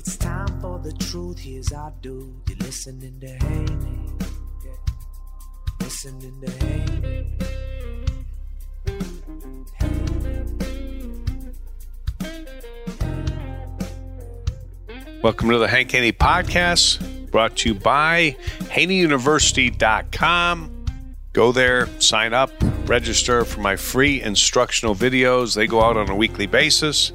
It's time for the truth. Here's our dude. You're listening to Haney. Yeah. Listening to Haney. Welcome to the Hank Haney Podcast, brought to you by HaneyUniversity.com. Go there, sign up, register for my free instructional videos. They go out on a weekly basis.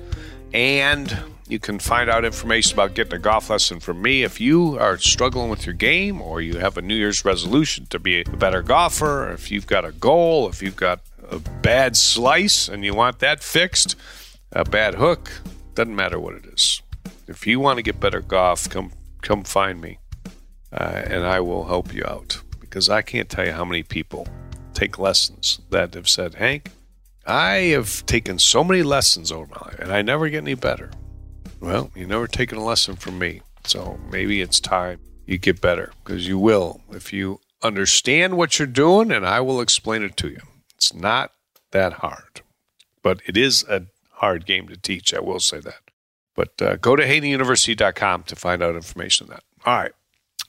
And you can find out information about getting a golf lesson from me. If you are struggling with your game or you have a New Year's resolution to be a better golfer, if you've got a goal, if you've got a bad slice and you want that fixed, a bad hook, doesn't matter what it is. If you want to get better golf, come come find me, uh, and I will help you out because I can't tell you how many people take lessons that have said, Hank, I have taken so many lessons over my life and I never get any better. Well, you never taken a lesson from me, so maybe it's time you get better because you will if you understand what you're doing, and I will explain it to you. It's not that hard, but it is a hard game to teach. I will say that. But uh, go to HaneyUniversity.com to find out information on that. All right.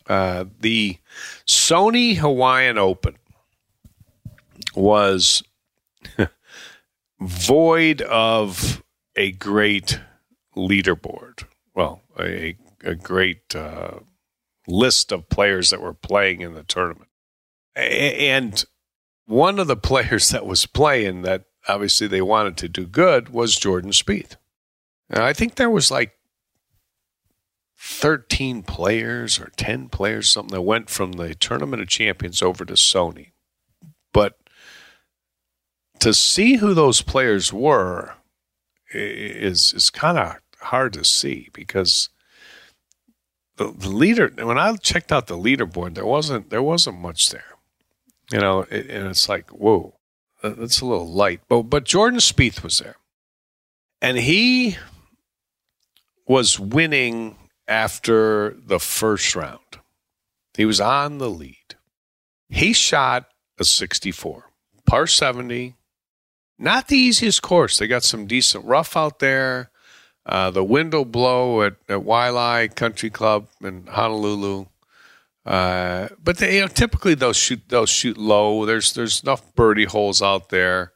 Uh, the Sony Hawaiian Open was void of a great leaderboard. Well, a, a great uh, list of players that were playing in the tournament. And one of the players that was playing that obviously they wanted to do good was Jordan Spieth. And I think there was like 13 players or 10 players, something that went from the Tournament of Champions over to Sony. But to see who those players were is is kind of hard to see because the, the leader when I checked out the leaderboard there wasn't there wasn't much there. You know it, and it's like whoa that's a little light. But but Jordan Spieth was there. And he was winning after the first round. He was on the lead. He shot a 64 par 70 not the easiest course. They got some decent rough out there. Uh, the wind will blow at, at Waialae Country Club in Honolulu. Uh, but they, you know, typically they'll shoot they'll shoot low. There's there's enough birdie holes out there.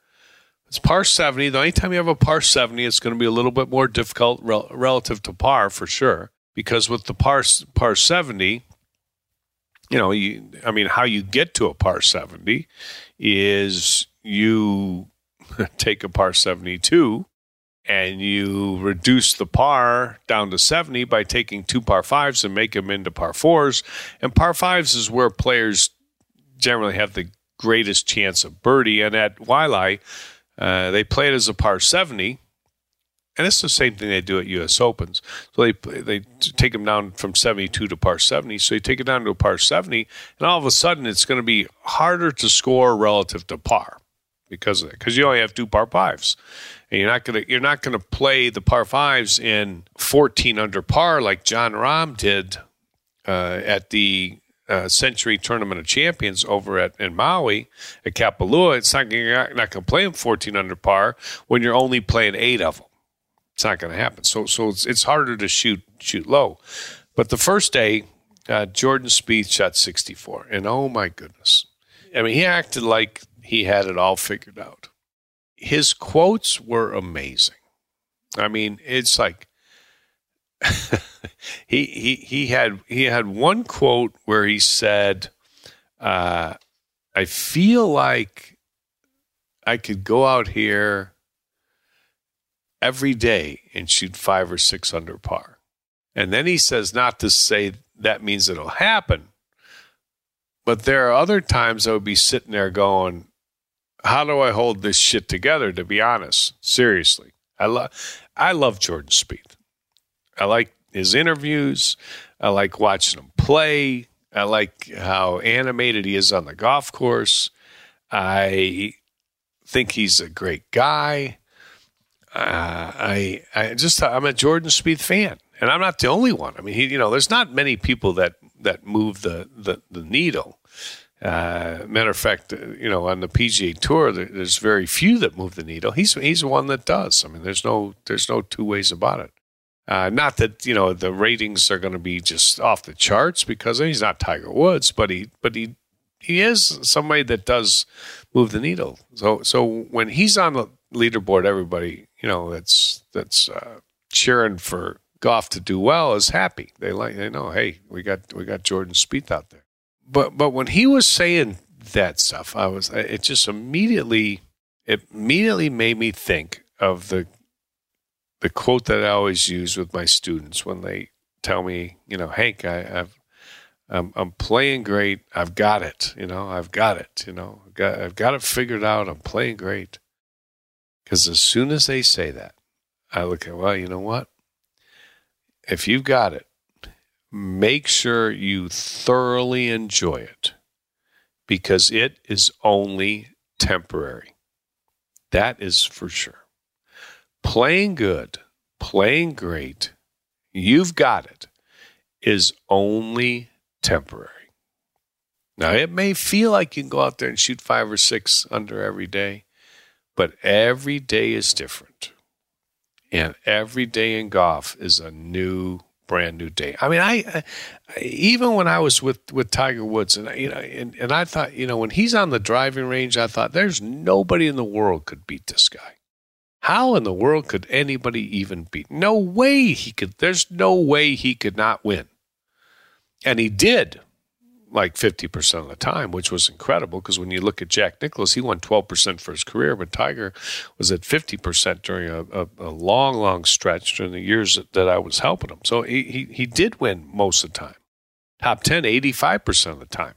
It's par seventy. Only time you have a par seventy, it's going to be a little bit more difficult rel- relative to par for sure. Because with the par par seventy, you know, you I mean, how you get to a par seventy is you take a par 72 and you reduce the par down to 70 by taking two par fives and make them into par fours. And par fives is where players generally have the greatest chance of birdie. And at Waialae, uh, they play it as a par 70. And it's the same thing they do at U.S. Opens. So they they take them down from 72 to par 70. So you take it down to a par 70, and all of a sudden it's going to be harder to score relative to par because of that. Because you only have two par fives, and you're not gonna you're not gonna play the par fives in 14 under par like Jon Rahm did uh, at the uh, Sentry Tournament of Champions over at in Maui at Kapalua. It's not you're not, not gonna play them 14 under par when you're only playing eight of them. It's not gonna happen. So so it's it's harder to shoot shoot low. But the first day, uh, Jordan Spieth shot 64. And oh my goodness. I mean, he acted like he had it all figured out. His quotes were amazing. I mean, it's like he he he had he had one quote where he said, uh, "I feel like I could go out here every day and shoot five or six under par." And then he says, not to say that means it'll happen, but there are other times I would be sitting there going, "How do I hold this shit together?" To be honest, seriously, I love I love Jordan Spieth. I like his interviews. I like watching him play. I like how animated he is on the golf course. I think he's a great guy. Uh, I I just I'm a Jordan Spieth fan, and I'm not the only one. I mean, he, you know, there's not many people that that move the the, the needle. Uh, matter of fact, you know, on the PGA Tour, there's very few that move the needle. He's he's one that does. I mean, there's no there's no two ways about it. Uh, not that you know the ratings are going to be just off the charts because he's not Tiger Woods, but he but he he is somebody that does move the needle. So so when he's on the leaderboard, everybody you know that's that's uh, cheering for golf to do well is happy. They like they know, hey, we got we got Jordan Spieth out there. But but when he was saying that stuff, I was it just immediately it immediately made me think of the the quote that I always use with my students when they tell me, you know, Hank, I, have I'm, I'm playing great. I've got it. You know, I've got it. You know, I've got, I've got it figured out. I'm playing great. Because as soon as they say that, I look at, well, you know what? If you've got it, make sure you thoroughly enjoy it because it is only temporary. That is for sure playing good, playing great, you've got it, is only temporary. Now, it may feel like you can go out there and shoot five or six under every day, but every day is different. And every day in golf is a new, brand new day. I mean, I, I even when I was with, with Tiger Woods, and you know, and, and I thought, you know, when he's on the driving range, I thought there's nobody in the world could beat this guy. How in the world could anybody even beat? No way he could. There's no way he could not win. And he did like 50% of the time, which was incredible because when you look at Jack Nicklaus, he won 12% for his career, but Tiger was at 50% during a, a, a long, long stretch during the years that, that I was helping him. So he, he, he did win most of the time. Top 10, 85% of the time.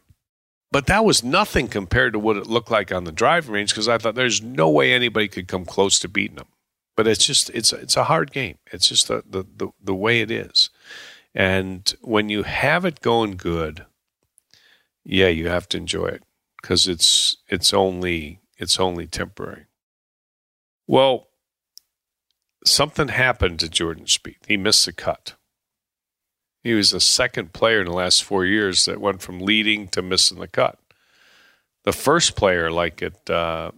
But that was nothing compared to what it looked like on the driving range because I thought there's no way anybody could come close to beating him. But it's just it's it's a hard game. It's just the the the, the way it is. And when you have it going good, yeah, you have to enjoy it because it's it's only it's only temporary. Well, something happened to Jordan Spieth. He missed the cut. He was the second player in the last four years that went from leading to missing the cut. The first player, like it, uh,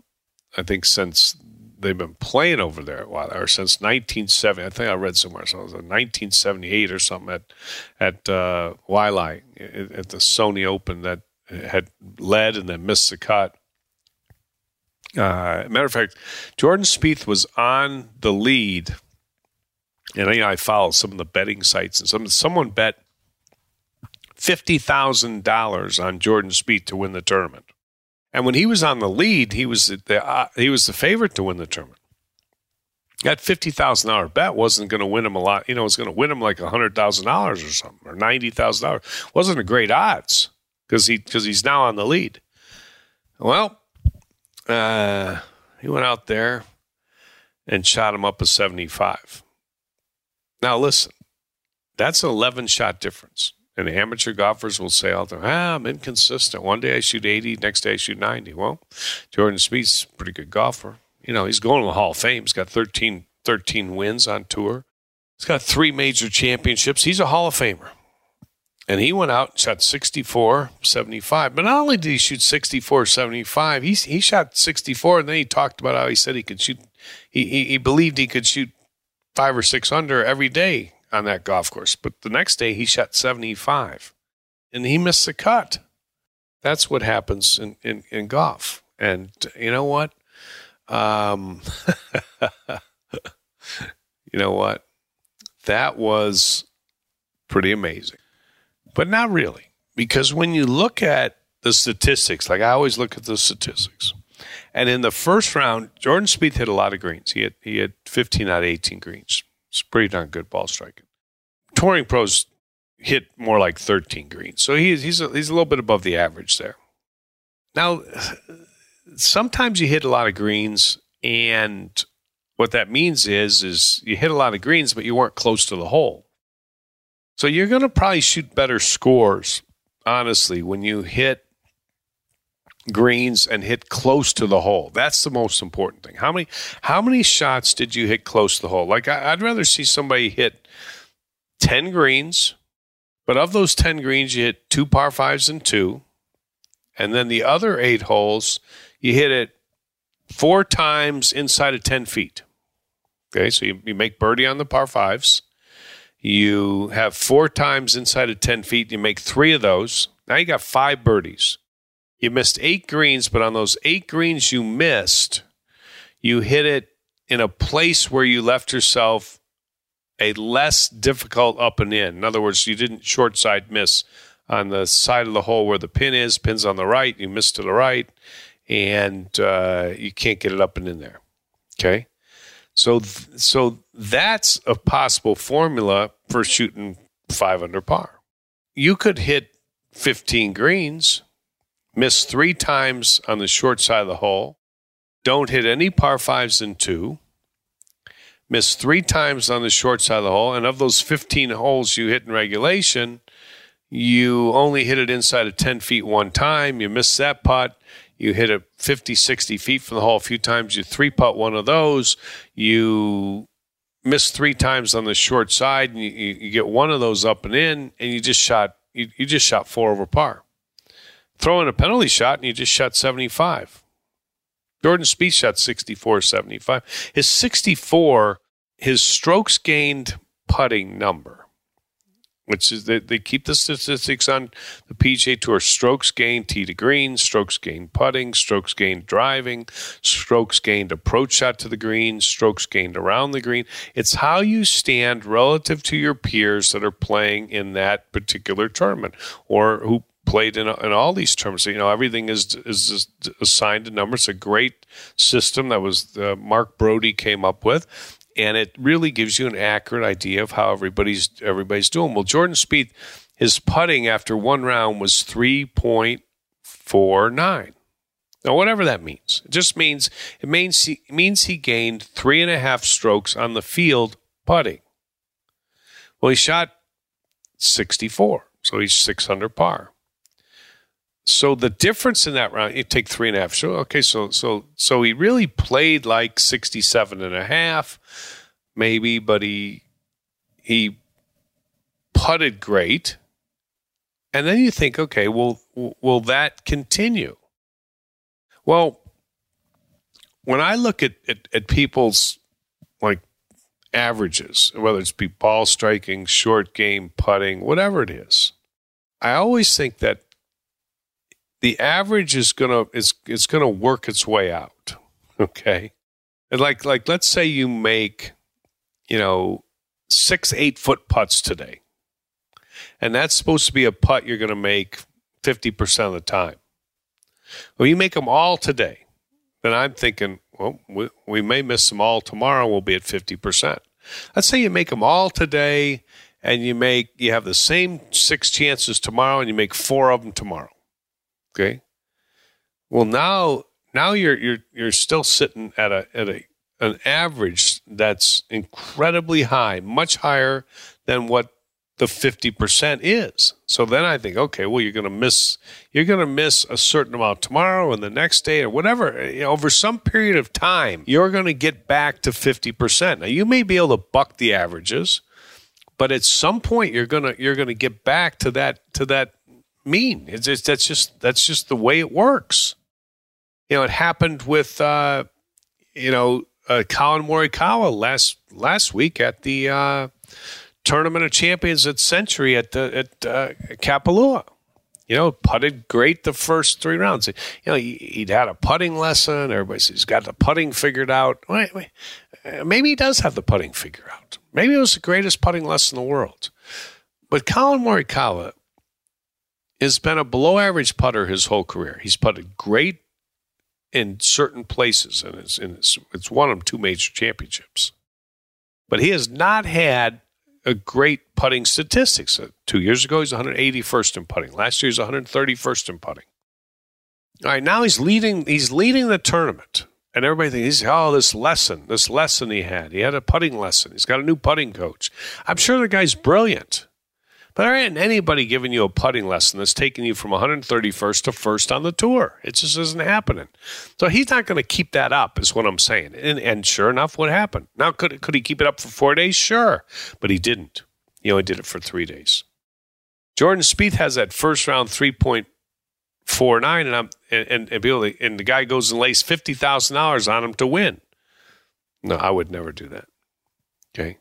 I think since they've been playing over there or since 1970. I think I read somewhere, so it was 1978 or something at at uh, Waialae at the Sony Open that had led and then missed the cut. Uh, matter of fact, Jordan Spieth was on the lead and I, I follow some of the betting sites, and some someone bet fifty thousand dollars on Jordan Spieth to win the tournament. And when he was on the lead, he was the uh, he was the favorite to win the tournament. That fifty thousand dollar bet wasn't going to win him a lot. You know, it was going to win him like hundred thousand dollars or something, or ninety thousand dollars. wasn't a great odds because he because he's now on the lead. Well, uh, he went out there and shot him up a seventy five. Now, listen, that's an 11 shot difference. And amateur golfers will say all the time, ah, I'm inconsistent. One day I shoot 80, next day I shoot 90. Well, Jordan Spieth's a pretty good golfer. You know, he's going to the Hall of Fame. He's got 13, 13 wins on tour. He's got three major championships. He's a Hall of Famer. And he went out and shot 64, 75. But not only did he shoot 64, 75, he, he shot 64, and then he talked about how he said he could shoot, he, he, he believed he could shoot five or six under every day on that golf course. But the next day he shot 75 and he missed the cut. That's what happens in, in, in golf. And you know what? Um, you know what? That was pretty amazing. But not really. Because when you look at the statistics, like I always look at the statistics, and in the first round, Jordan Spieth hit a lot of greens. He had he had 15 out of 18 greens. It's pretty darn good ball striking. Touring pros hit more like 13 greens, so he's he's a, he's a little bit above the average there. Now, sometimes you hit a lot of greens, and what that means is is you hit a lot of greens, but you weren't close to the hole. So you're going to probably shoot better scores, honestly, when you hit greens and hit close to the hole. That's the most important thing. How many how many shots did you hit close to the hole? Like I, would rather see somebody hit ten greens, but of those ten greens, you hit two par fives and two, and then the other eight holes, you hit it four times inside of ten feet. Okay, so you, you make birdie on the par fives. You have four times inside of 10 feet. You make three of those. Now you got five birdies. You missed eight greens, but on those eight greens you missed, you hit it in a place where you left yourself a less difficult up and in. In other words, you didn't short side miss on the side of the hole where the pin is. Pin's on the right. You missed to the right, and uh, you can't get it up and in there. Okay, so th- so that's a possible formula for shooting five under par. You could hit 15 greens miss three times on the short side of the hole, don't hit any par fives in two, miss three times on the short side of the hole, and of those 15 holes you hit in regulation, you only hit it inside of 10 feet one time. You miss that putt. You hit it 50, 60 feet from the hole a few times. You three putt one of those. You miss three times on the short side, and you, you, get one of those up and in, and you just shot you, you just shot four over par throw in a penalty shot and you just shot 75. Jordan Spieth shot 64 75. His 64, his strokes gained putting number, which is they, they keep the statistics on the PGA Tour strokes gained tee to green, strokes gained putting, strokes gained driving, strokes gained approach shot to the green, strokes gained around the green. It's how you stand relative to your peers that are playing in that particular tournament or who played in, in all these terms. You know, everything is is assigned a number. It's a great system that was uh, Mark Broadie came up with, and it really gives you an accurate idea of how everybody's everybody's doing. Well, Jordan Spieth, his putting after one round was three point four nine. Now, whatever that means, it just means it means he, means he gained three and a half strokes on the field putting. Well, he shot 64, so he's six under par so the difference in that round, you take three and a half. So okay, so so so he really played like 67 and a half, maybe, but he he putted great. And then you think, okay, well, will that continue? Well, when I look at, at, at people's like averages, whether it's be ball striking, short game, putting, whatever it is, I always think that the average is gonna is it's gonna work its way out. Okay. And like like let's say you make, you know, six, eight foot putts today. And that's supposed to be a putt you're gonna make fifty percent of the time. Well, you make them all today, then I'm thinking, well, we, we may miss them all tomorrow. We'll be at fifty percent. Let's say you make them all today, and you make you have the same six chances tomorrow, and you make four of them tomorrow. Okay. Well, now now you're you're you're still sitting at a at a an average that's incredibly high, much higher than what the 50% is. So then I think, okay, well, you're going to miss, you're going to miss a certain amount tomorrow and the next day or whatever. You know, over some period of time, you're going to get back to 50%. Now you may be able to buck the averages, but at some point you're going to, you're going to get back to that, to that mean. It's that's just that's just the way it works. You know, it happened with uh, you know uh, Collin Morikawa last last week at the uh, tournament of champions at Sentry at the, at uh, Kapalua. You know, putted great the first three rounds. You know, he, would had a putting lesson. Everybody says he's got the putting figured out. Wait, wait. Uh, maybe he does have the putting figured out. Maybe it was the greatest putting lesson in the world. But Collin Morikawa has been a below average putter his whole career. He's putted great in certain places, and it's, and it's, it's won him two major championships. But he has not had a great putting statistics. Uh, two years ago, he's 181st in putting. Last year, he's 131st in putting. All right, now he's leading. He's leading the tournament, and everybody thinks, "Oh, this lesson, this lesson he had. He had a putting lesson. He's got a new putting coach. I'm sure the guy's brilliant. But there ain't anybody giving you a putting lesson that's taking you from 131st to first on the tour. It just isn't happening. So he's not going to keep that up, is what I'm saying. And, and sure enough, what happened? Now, could, could he keep it up for four days? Sure. But he didn't. He only did it for three days. Jordan Spieth has that first round 3.49, and I'm and and, and, and the guy goes and lays fifty thousand dollars on him to win. No, I would never do that. Okay,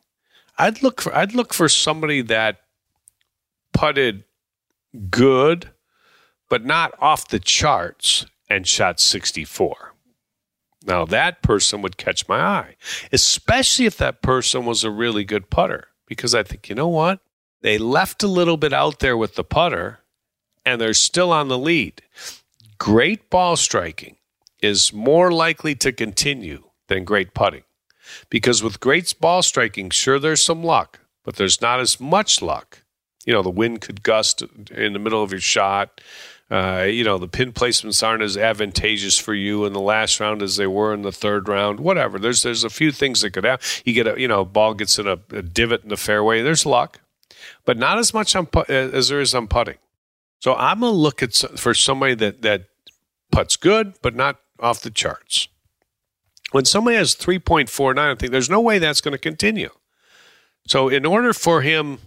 I'd look for I'd look for somebody that putted good, but not off the charts and shot 64. Now, that person would catch my eye, especially if that person was a really good putter, because I think, you know what? They left a little bit out there with the putter and they're still on the lead. Great ball striking is more likely to continue than great putting. Because with great ball striking, sure, there's some luck, but there's not as much luck you know the wind could gust in the middle of your shot. Uh, you know the pin placements aren't as advantageous for you in the last round as they were in the third round. Whatever. There's there's a few things that could happen. You get a you know ball gets in a, a divot in the fairway. There's luck, but not as much on as there is on putting. So I'm gonna look at for somebody that that puts good but not off the charts. When somebody has 3.49, I think there's no way that's going to continue. So in order for him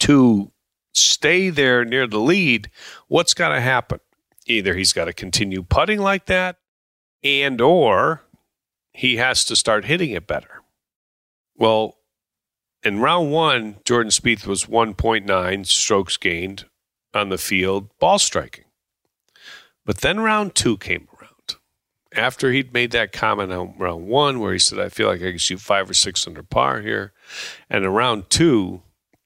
to stay there near the lead, what's got to happen? Either he's got to continue putting like that, and or he has to start hitting it better. Well, in round one, Jordan Spieth was 1.9 strokes gained on the field, ball striking. But then round two came around. After he'd made that comment on round one, where he said, I feel like I can shoot five or six under par here. And in round two,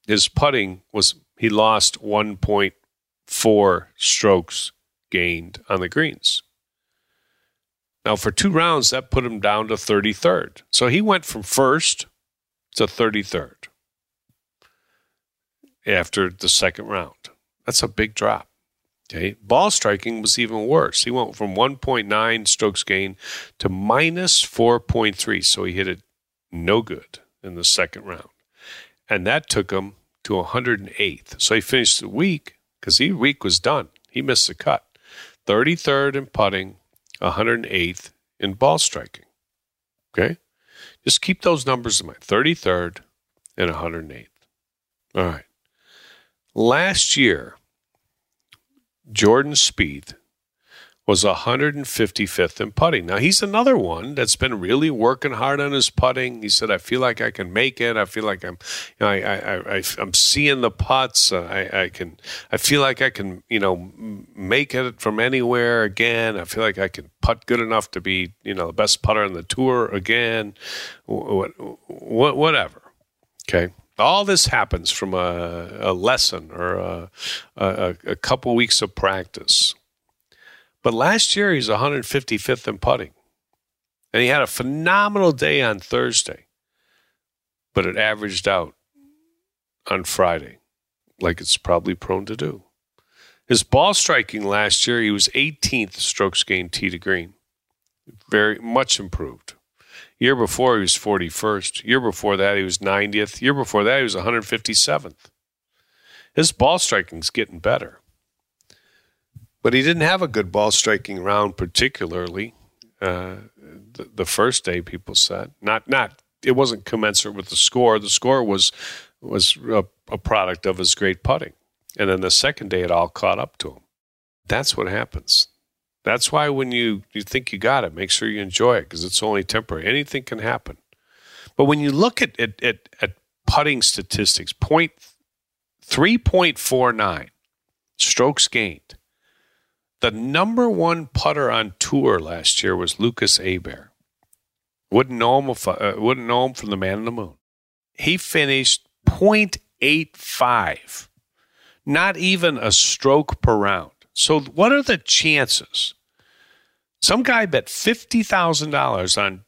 his putting was he lost 1.4 strokes gained on the greens. Now, for two rounds, that put him down to 33rd. So he went from first to 33rd after the second round. That's a big drop. Okay. Ball striking was even worse. He went from 1.9 strokes gained to minus 4.3. So he hit it no good in the second round. And that took him to 108th. So he finished the week because the week was done. He missed the cut. 33rd in putting, 108th in ball striking. Okay? Just keep those numbers in mind 33rd and 108th. All right. Last year, Jordan Spieth was 155th in putting. Now he's another one that's been really working hard on his putting. He said, "I feel like I can make it. I feel like I'm, you know, I, I, I, am seeing the putts. Uh, I, I can, I feel like I can, you know, make it from anywhere again. I feel like I can putt good enough to be, you know, the best putter on the tour again. What, what, whatever. Okay." all this happens from a, a lesson or a, a, a couple weeks of practice but last year, he's 155th in putting. And he had a phenomenal day on Thursday, but it averaged out on Friday, like it's probably prone to do. His ball striking last year, he was 18th strokes gained tee to green. Very much improved. Year before, he was 41st. Year before that, he was 90th. Year before that, he was 157th. His ball striking's getting better. But he didn't have a good ball striking round, particularly uh, the, the first day. People said not not it wasn't commensurate with the score. The score was was a, a product of his great putting, and then the second day it all caught up to him. That's what happens. That's why when you, you think you got it, make sure you enjoy it because it's only temporary. Anything can happen. But when you look at, at, at, at putting statistics. Point three point four nine strokes gained. The number one putter on tour last year was Lucas Herbert. Wouldn't know him. Uh, wouldn't know him from the Man in the Moon. He finished 0.85, not even a stroke per round. So, what are the chances? Some guy bet fifty thousand dollars on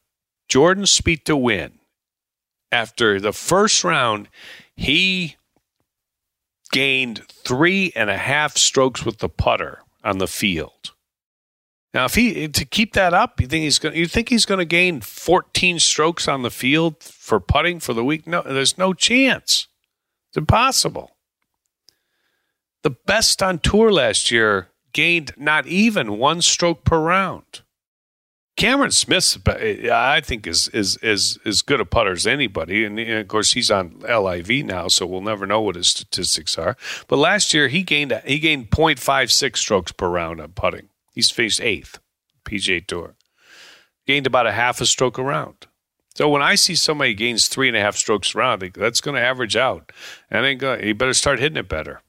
Jordan Spieth to win. After the first round, he gained three and a half strokes with the putter on the field. Now, if he to keep that up, you think he's going? You think he's going to gain 14 strokes on the field for putting for the week? No, there's no chance. It's impossible. The best on tour last year gained not even one stroke per round. Cameron Smith, I think, is is is as good a putter as anybody, and, of course he's on LIV now, so we'll never know what his statistics are. But last year he gained he gained 0.56 strokes per round on putting. He's faced eighth PGA Tour. Gained about a half a stroke around. So when I see somebody gains three and a half strokes around, that's going to average out. And you better start hitting it better.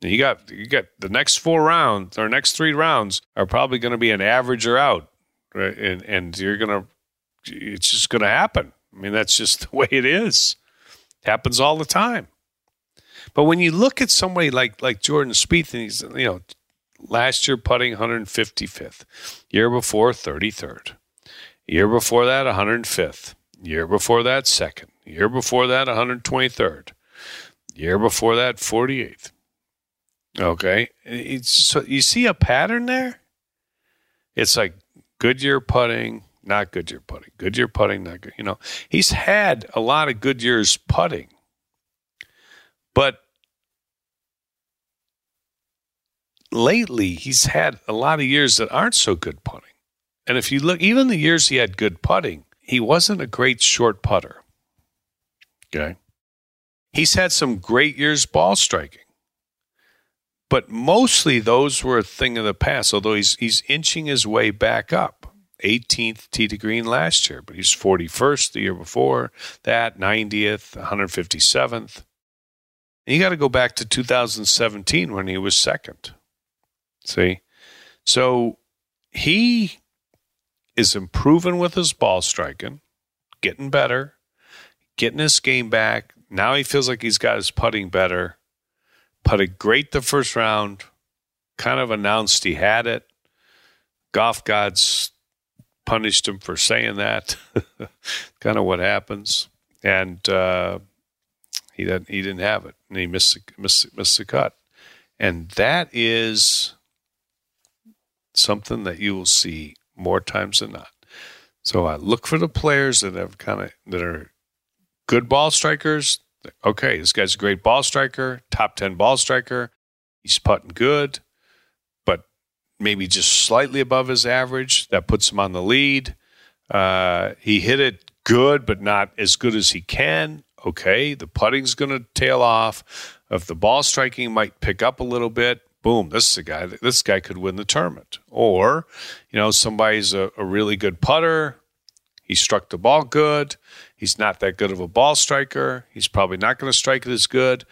You got you got the next four rounds or next three rounds are probably going to be an average or out, right? and and you're gonna it's just to happen. I mean that's just the way it is. It happens all the time. But when you look at somebody like like Jordan Spieth, and he's you know last year putting 155th, year before 33rd, year before that 105th, year before that second, year before that 123rd, year before that 48th. Okay, it's, so you see a pattern there. It's like good year putting, not good year putting, good year putting, not good. You know, he's had a lot of good years putting, but lately he's had a lot of years that aren't so good putting. And if you look, even the years he had good putting, he wasn't a great short putter. Okay. He's had some great years ball striking. But mostly those were a thing of the past, although he's he's inching his way back up. 18th tee to green last year, but he's 41st the year before that, 90th, 157th. And you got to go back to 2017 when he was second. See? So he is improving with his ball striking, getting better, getting his game back. Now he feels like he's got his putting better. Putted great the first round, kind of announced he had it. Golf gods punished him for saying that. kind of what happens. And uh, he didn't he didn't have it. And he missed, missed, missed the cut. And that is something that you will see more times than not. So I look for the players that have kind of that are good ball strikers. Okay, this guy's a great ball striker, top 10 ball striker. He's putting good, but maybe just slightly above his average. That puts him on the lead. Uh, he hit it good, but not as good as he can. Okay, the putting's going to tail off. If the ball striking might pick up a little bit, boom, this is a guy. This guy could win the tournament. Or, you know, somebody's a, a really good putter. He struck the ball good. He's not that good of a ball striker. He's probably not going to strike it as good,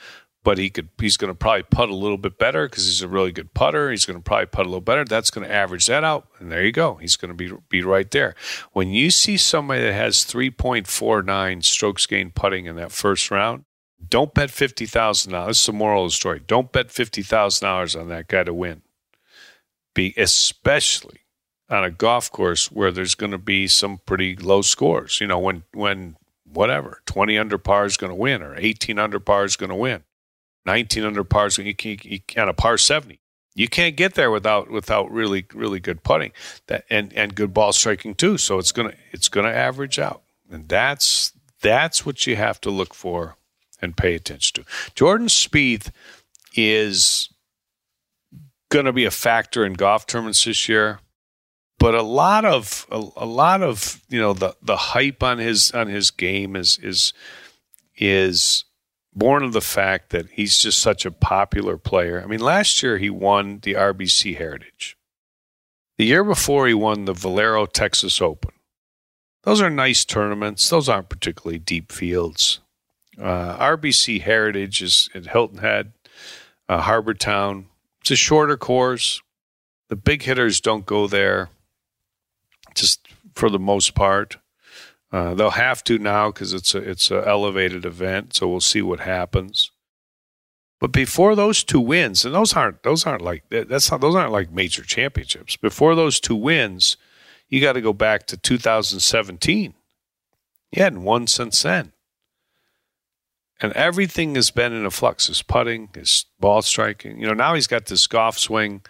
but he could. He's going to probably putt a little bit better because he's a really good putter. He's going to probably putt a little better. That's going to average that out, and there you go. He's going to be be right there. When you see somebody that has three point four nine strokes gained putting in that first round, don't bet fifty thousand dollars. This is the moral of the story. Don't bet fifty thousand dollars on that guy to win. Be especially on a golf course where there's going to be some pretty low scores. You know, when when whatever twenty under par is going to win, or eighteen under par is going to win, nineteen under par is you can you can a par seventy. You can't get there without without really really good putting that and and good ball striking too. So it's gonna it's gonna average out, and that's that's what you have to look for and pay attention to. Jordan Spieth is going to be a factor in golf tournaments this year, but a lot of a, a, lot of you know the the hype on his on his game is is is born of the fact that he's just such a popular player. I mean, last year he won the RBC Heritage. The year before he won the Valero Texas Open. Those are nice tournaments. Those aren't particularly deep fields. Uh, RBC Heritage is at Hilton Head, uh, Harbour Town. It's a shorter course. The big hitters don't go there, just for the most part. Uh, they'll have to now because it's a it's a elevated event, so we'll see what happens. But before those two wins, and those aren't those aren't like that's not those aren't like major championships. Before those two wins, you got to go back to 2017. He hadn't won since then. And everything has been in a flux. His putting, his ball striking. You know, now he's got this golf swing,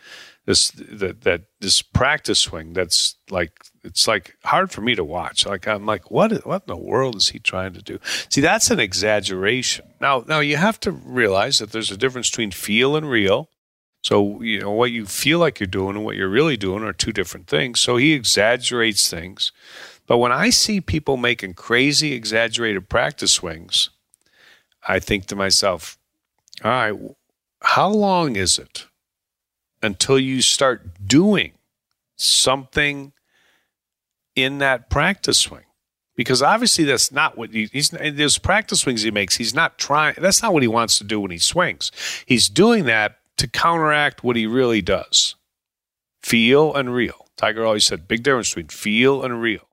this that that this practice swing that's like it's like hard for me to watch. Like I'm like, what what in the world is he trying to do? See, that's an exaggeration. Now now you have to realize that there's a difference between feel and real. So, you know, what you feel like you're doing and what you're really doing are two different things. So he exaggerates things. But when I see people making crazy, exaggerated practice swings, I think to myself, all right, how long is it until you start doing something in that practice swing? Because obviously that's not what he, he's. There's practice swings he makes. He's not trying. That's not what he wants to do when he swings. He's doing that to counteract what he really does feel and real. Tiger always said, big difference between feel and real.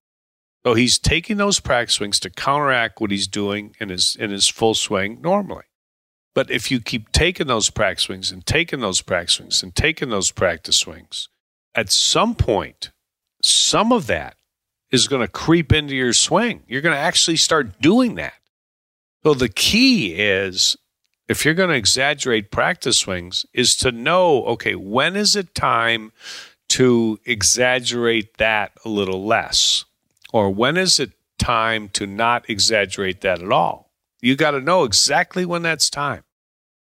So he's taking those practice swings to counteract what he's doing in his in his full swing normally. But if you keep taking those practice swings and taking those practice swings and taking those practice swings, at some point, some of that is going to creep into your swing. You're going to actually start doing that. So the key is if you're going to exaggerate practice swings, is to know okay, when is it time to exaggerate that a little less? Or when is it time to not exaggerate that at all? You got to know exactly when that's time.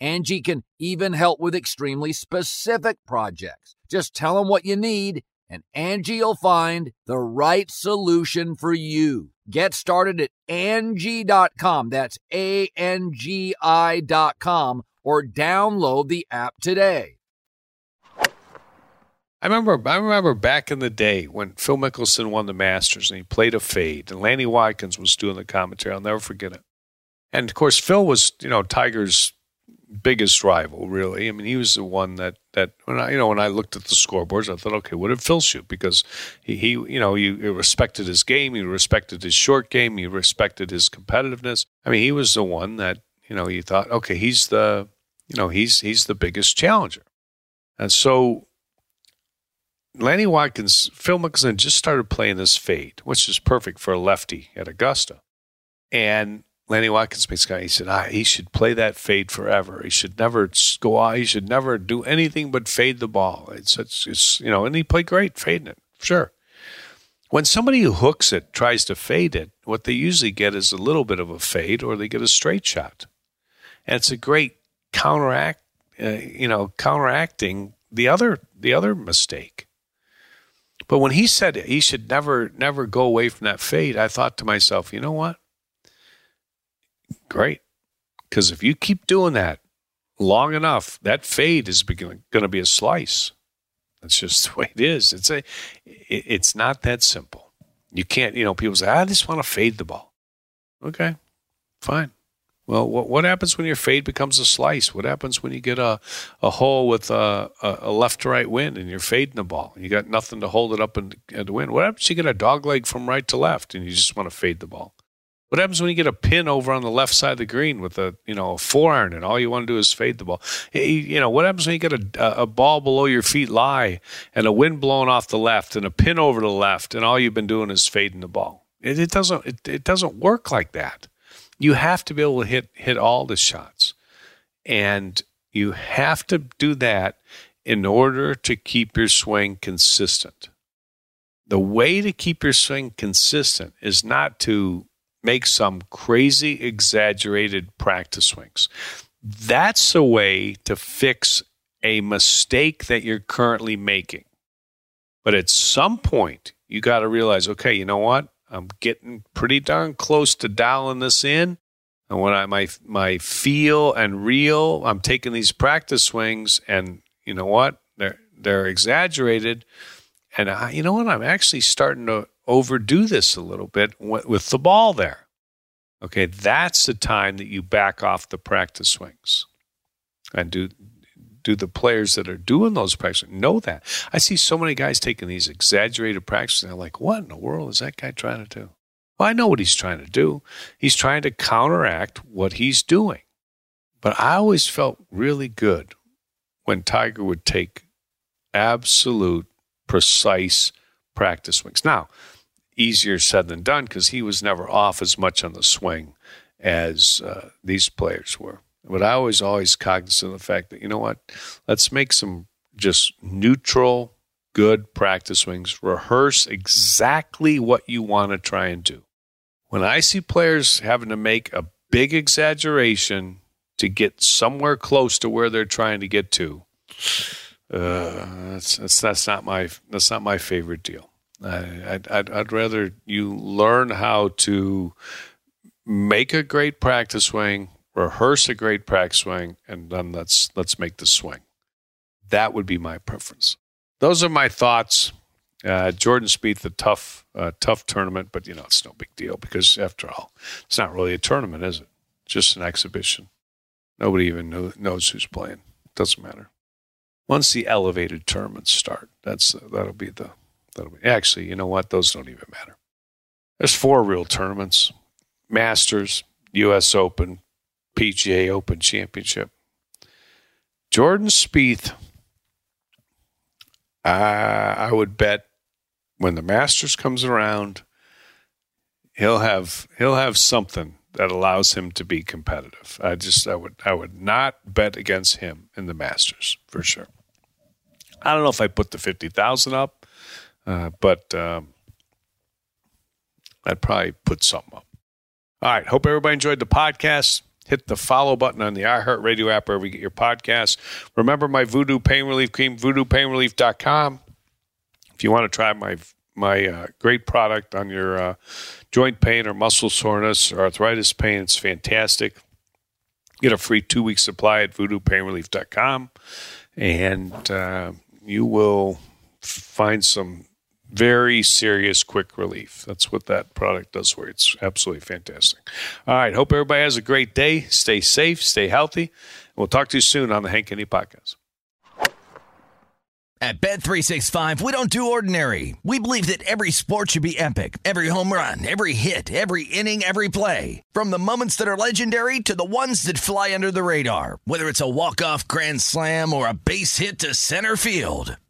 Angie can even help with extremely specific projects. Just tell them what you need and Angie will find the right solution for you. Get started at Angie.com. That's A-N-G-I dot com or download the app today. I remember I remember back in the day when Phil Mickelson won the Masters and he played a fade and Lanny Wadkins was doing the commentary. I'll never forget it. And of course Phil was, you know, Tiger's biggest rival, really. I mean, he was the one that that when I you know when I looked at the scoreboards, I thought, okay, what did Phil shoot? Because he, he you know he, respected his game, he respected his short game, he respected his competitiveness. I mean, he was the one that you know you thought, okay, he's the you know he's he's the biggest challenger, and so Lanny Wadkins, Phil Mickelson just started playing this fade, which is perfect for a lefty at Augusta. And Lanny Wadkins makes guy. He said, ah, he should play that fade forever. He should never go out. He should never do anything but fade the ball. It's, it's, it's you know, and he played great fading it, sure. When somebody who hooks it tries to fade it, what they usually get is a little bit of a fade, or they get a straight shot, and it's a great counteract. Uh, you know, counteracting the other the other mistake. But when he said he should never, never go away from that fade, I thought to myself, you know what? Great. Because if you keep doing that long enough, that fade is going to be a slice. That's just the way it is. It's a, it, it's not that simple. You can't, you know, people say, I just want to fade the ball. Okay, fine. Well, what, what happens when your fade becomes a slice? What happens when you get a, a hole with a, a, left to right wind and you're fading the ball? You got nothing to hold it up and, and win. What happens you get a dog leg from right to left and you just want to fade the ball? What happens when you get a pin over on the left side of the green with a you know a four iron and all you want to do is fade the ball? You know what happens when you get a, a ball below your feet lie and a wind blowing off the left and a pin over the left and all you've been doing is fading the ball? It, it doesn't it, it doesn't work like that. You have to be able to hit hit all the shots, and you have to do that in order to keep your swing consistent. The way to keep your swing consistent is not to make some crazy exaggerated practice swings. That's a way to fix a mistake that you're currently making. But at some point, you got to realize, okay, you know what? I'm getting pretty darn close to dialing this in. And when I my my feel and real, I'm taking these practice swings, and you know what? They're they're exaggerated, and I, you know what? I'm actually starting to overdo this a little bit with the ball there. Okay, that's the time that you back off the practice swings, and do do the players that are doing those practices know that? I see so many guys taking these exaggerated practices, and they're like, "What in the world is that guy trying to do?" Well, I know what he's trying to do. He's trying to counteract what he's doing. But I always felt really good when Tiger would take absolute, precise practice swings. Now, easier said than done because he was never off as much on the swing as uh, these players were. But I was always cognizant of the fact that, you know what, let's make some just neutral, good practice swings. Rehearse exactly what you want to try and do. When I see players having to make a big exaggeration to get somewhere close to where they're trying to get to, uh, that's, that's that's not my that's not my favorite deal. I, I'd, I'd rather you learn how to make a great practice swing, rehearse a great practice swing, and then let's let's make the swing. That would be my preference. Those are my thoughts. Uh, Jordan Spieth, the tough, uh, tough tournament, but you know it's no big deal because after all, it's not really a tournament, is it? Just an exhibition. Nobody even know, knows who's playing. Doesn't matter. Once the elevated tournaments start, that's uh, that'll be the that'll be. Actually, you know what? Those don't even matter. There's four real tournaments: Masters, U.S. Open, PGA Open Championship. Jordan Spieth I, would bet when the Masters comes around, he'll have he'll have something that allows him to be competitive. I just I would I would not bet against him in the Masters for sure. I don't know if I put the fifty thousand up, uh, but um, I'd probably put something up. All right. Hope everybody enjoyed the podcast. Hit the follow button on the iHeartRadio app wherever you get your podcasts. Remember my Voodoo Pain Relief Cream, voodoopainrelief.com. If you want to try my my uh, great product on your uh, joint pain or muscle soreness or arthritis pain, it's fantastic. Get a free two week supply at voodoopainrelief.com, and uh, you will find some very serious quick relief. That's what that product does for you. It's absolutely fantastic. All right. Hope everybody has a great day. Stay safe, stay healthy. We'll talk to you soon on the Hank Haney podcast. At Bet365, we don't do ordinary. We believe that every sport should be epic. Every home run, every hit, every inning, every play. From the moments that are legendary to the ones that fly under the radar. Whether it's a walk-off grand slam or a base hit to center field.